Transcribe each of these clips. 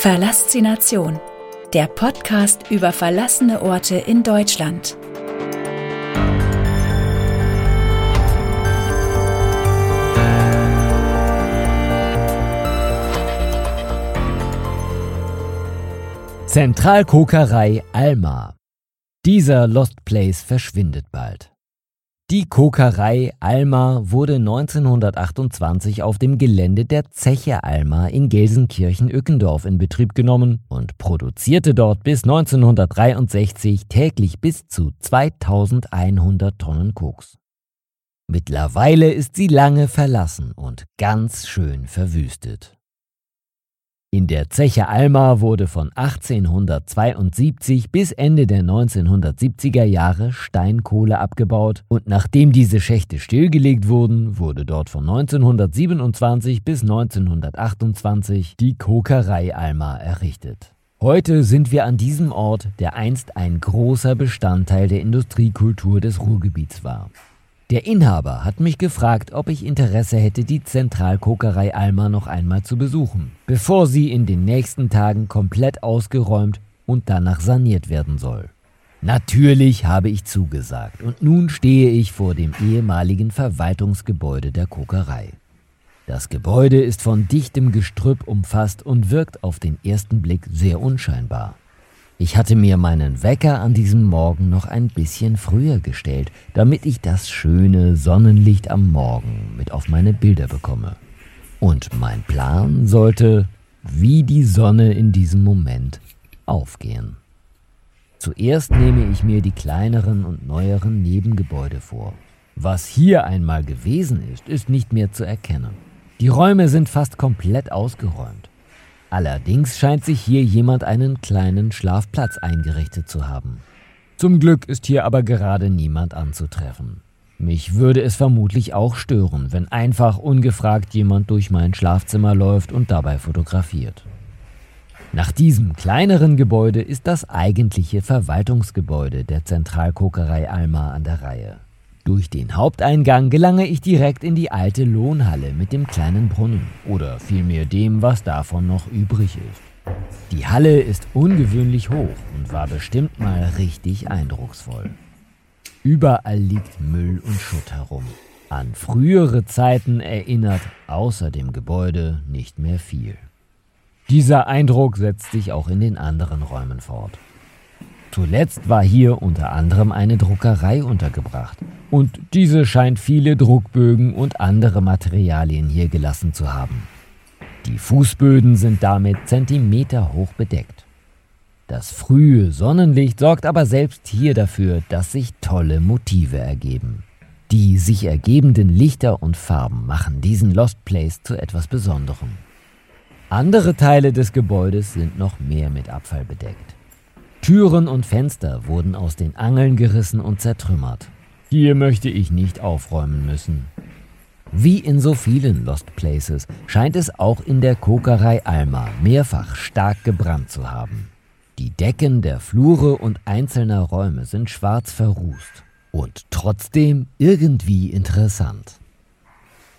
Verlassination, der Podcast über verlassene Orte in Deutschland. Zentralkokerei Alma. Dieser Lost Place verschwindet bald. Die Kokerei Alma wurde 1928 auf dem Gelände der Zeche Alma in Gelsenkirchen-Ückendorf in Betrieb genommen und produzierte dort bis 1963 täglich bis zu 2100 Tonnen Koks. Mittlerweile ist sie lange verlassen und ganz schön verwüstet. In der Zeche Alma wurde von 1872 bis Ende der 1970er Jahre Steinkohle abgebaut und nachdem diese Schächte stillgelegt wurden, wurde dort von 1927 bis 1928 die Kokerei Alma errichtet. Heute sind wir an diesem Ort, der einst ein großer Bestandteil der Industriekultur des Ruhrgebiets war. Der Inhaber hat mich gefragt, ob ich Interesse hätte, die Zentralkokerei Alma noch einmal zu besuchen, bevor sie in den nächsten Tagen komplett ausgeräumt und danach saniert werden soll. Natürlich habe ich zugesagt und nun stehe ich vor dem ehemaligen Verwaltungsgebäude der Kokerei. Das Gebäude ist von dichtem Gestrüpp umfasst und wirkt auf den ersten Blick sehr unscheinbar. Ich hatte mir meinen Wecker an diesem Morgen noch ein bisschen früher gestellt, damit ich das schöne Sonnenlicht am Morgen mit auf meine Bilder bekomme. Und mein Plan sollte, wie die Sonne in diesem Moment, aufgehen. Zuerst nehme ich mir die kleineren und neueren Nebengebäude vor. Was hier einmal gewesen ist, ist nicht mehr zu erkennen. Die Räume sind fast komplett ausgeräumt. Allerdings scheint sich hier jemand einen kleinen Schlafplatz eingerichtet zu haben. Zum Glück ist hier aber gerade niemand anzutreffen. Mich würde es vermutlich auch stören, wenn einfach ungefragt jemand durch mein Schlafzimmer läuft und dabei fotografiert. Nach diesem kleineren Gebäude ist das eigentliche Verwaltungsgebäude der Zentralkokerei Alma an der Reihe. Durch den Haupteingang gelange ich direkt in die alte Lohnhalle mit dem kleinen Brunnen oder vielmehr dem, was davon noch übrig ist. Die Halle ist ungewöhnlich hoch und war bestimmt mal richtig eindrucksvoll. Überall liegt Müll und Schutt herum. An frühere Zeiten erinnert außer dem Gebäude nicht mehr viel. Dieser Eindruck setzt sich auch in den anderen Räumen fort. Zuletzt war hier unter anderem eine Druckerei untergebracht. Und diese scheint viele Druckbögen und andere Materialien hier gelassen zu haben. Die Fußböden sind damit zentimeterhoch bedeckt. Das frühe Sonnenlicht sorgt aber selbst hier dafür, dass sich tolle Motive ergeben. Die sich ergebenden Lichter und Farben machen diesen Lost Place zu etwas Besonderem. Andere Teile des Gebäudes sind noch mehr mit Abfall bedeckt. Türen und Fenster wurden aus den Angeln gerissen und zertrümmert. Hier möchte ich nicht aufräumen müssen. Wie in so vielen Lost Places scheint es auch in der Kokerei Alma mehrfach stark gebrannt zu haben. Die Decken der Flure und einzelner Räume sind schwarz verrußt und trotzdem irgendwie interessant.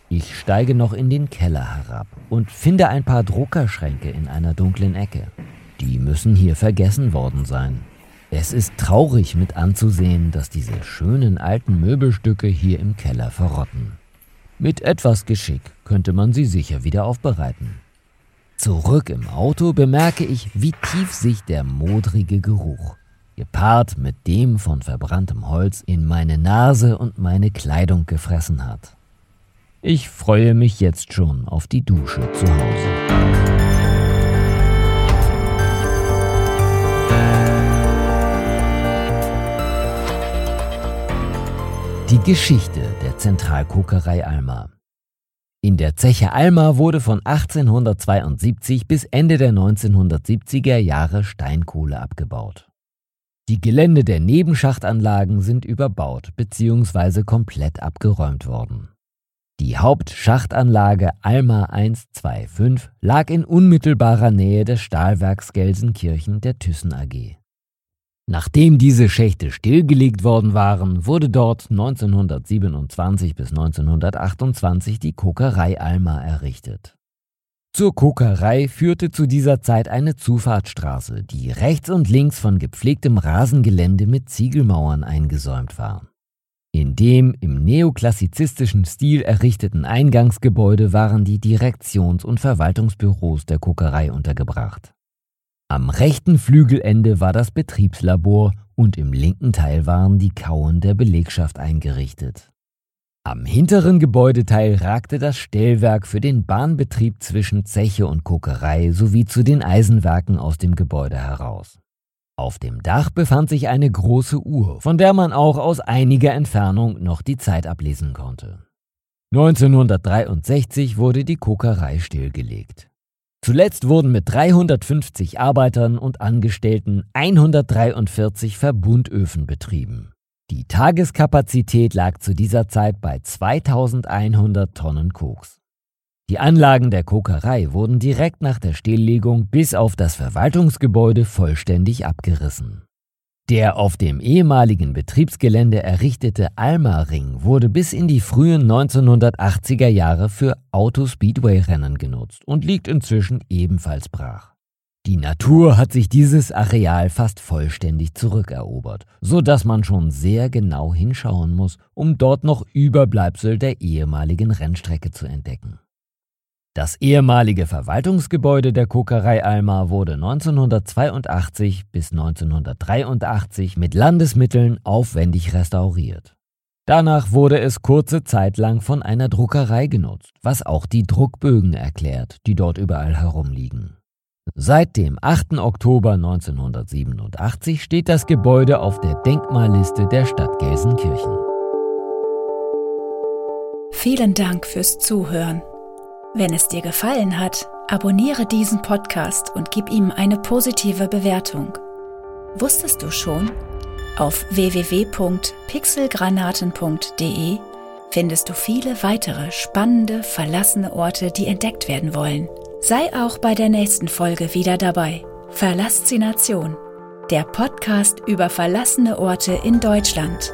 Ich steige noch in den Keller herab und finde ein paar Druckerschränke in einer dunklen Ecke. Die müssen hier vergessen worden sein. Es ist traurig mit anzusehen, dass diese schönen alten Möbelstücke hier im Keller verrotten. Mit etwas Geschick könnte man sie sicher wieder aufbereiten. Zurück im Auto bemerke ich, wie tief sich der modrige Geruch, gepaart mit dem von verbranntem Holz, in meine Nase und meine Kleidung gefressen hat. Ich freue mich jetzt schon auf die Dusche zu Hause. Die Geschichte der Zentralkokerei Alma. In der Zeche Alma wurde von 1872 bis Ende der 1970er Jahre Steinkohle abgebaut. Die Gelände der Nebenschachtanlagen sind überbaut bzw. komplett abgeräumt worden. Die Hauptschachtanlage Alma 125 lag in unmittelbarer Nähe des Stahlwerks Gelsenkirchen der Thyssen AG. Nachdem diese Schächte stillgelegt worden waren, wurde dort 1927 bis 1928 die Kokerei Alma errichtet. Zur Kokerei führte zu dieser Zeit eine Zufahrtsstraße, die rechts und links von gepflegtem Rasengelände mit Ziegelmauern eingesäumt war. In dem im neoklassizistischen Stil errichteten Eingangsgebäude waren die Direktions- und Verwaltungsbüros der Kokerei untergebracht. Am rechten Flügelende war das Betriebslabor und im linken Teil waren die Kauen der Belegschaft eingerichtet. Am hinteren Gebäudeteil ragte das Stellwerk für den Bahnbetrieb zwischen Zeche und Kokerei sowie zu den Eisenwerken aus dem Gebäude heraus. Auf dem Dach befand sich eine große Uhr, von der man auch aus einiger Entfernung noch die Zeit ablesen konnte. 1963 wurde die Kokerei stillgelegt. Zuletzt wurden mit 350 Arbeitern und Angestellten 143 Verbundöfen betrieben. Die Tageskapazität lag zu dieser Zeit bei 2100 Tonnen Koks. Die Anlagen der Kokerei wurden direkt nach der Stilllegung bis auf das Verwaltungsgebäude vollständig abgerissen. Der auf dem ehemaligen Betriebsgelände errichtete Alma-Ring wurde bis in die frühen 1980er Jahre für Auto-Speedway-Rennen genutzt und liegt inzwischen ebenfalls brach. Die Natur hat sich dieses Areal fast vollständig zurückerobert, so dass man schon sehr genau hinschauen muss, um dort noch Überbleibsel der ehemaligen Rennstrecke zu entdecken. Das ehemalige Verwaltungsgebäude der Kokerei Alma wurde 1982 bis 1983 mit Landesmitteln aufwendig restauriert. Danach wurde es kurze Zeit lang von einer Druckerei genutzt, was auch die Druckbögen erklärt, die dort überall herumliegen. Seit dem 8. Oktober 1987 steht das Gebäude auf der Denkmalliste der Stadt Gelsenkirchen. Vielen Dank fürs Zuhören. Wenn es dir gefallen hat, abonniere diesen Podcast und gib ihm eine positive Bewertung. Wusstest du schon? Auf www.pixelgranaten.de findest du viele weitere spannende, verlassene Orte, die entdeckt werden wollen. Sei auch bei der nächsten Folge wieder dabei. Verlassination, der Podcast über verlassene Orte in Deutschland.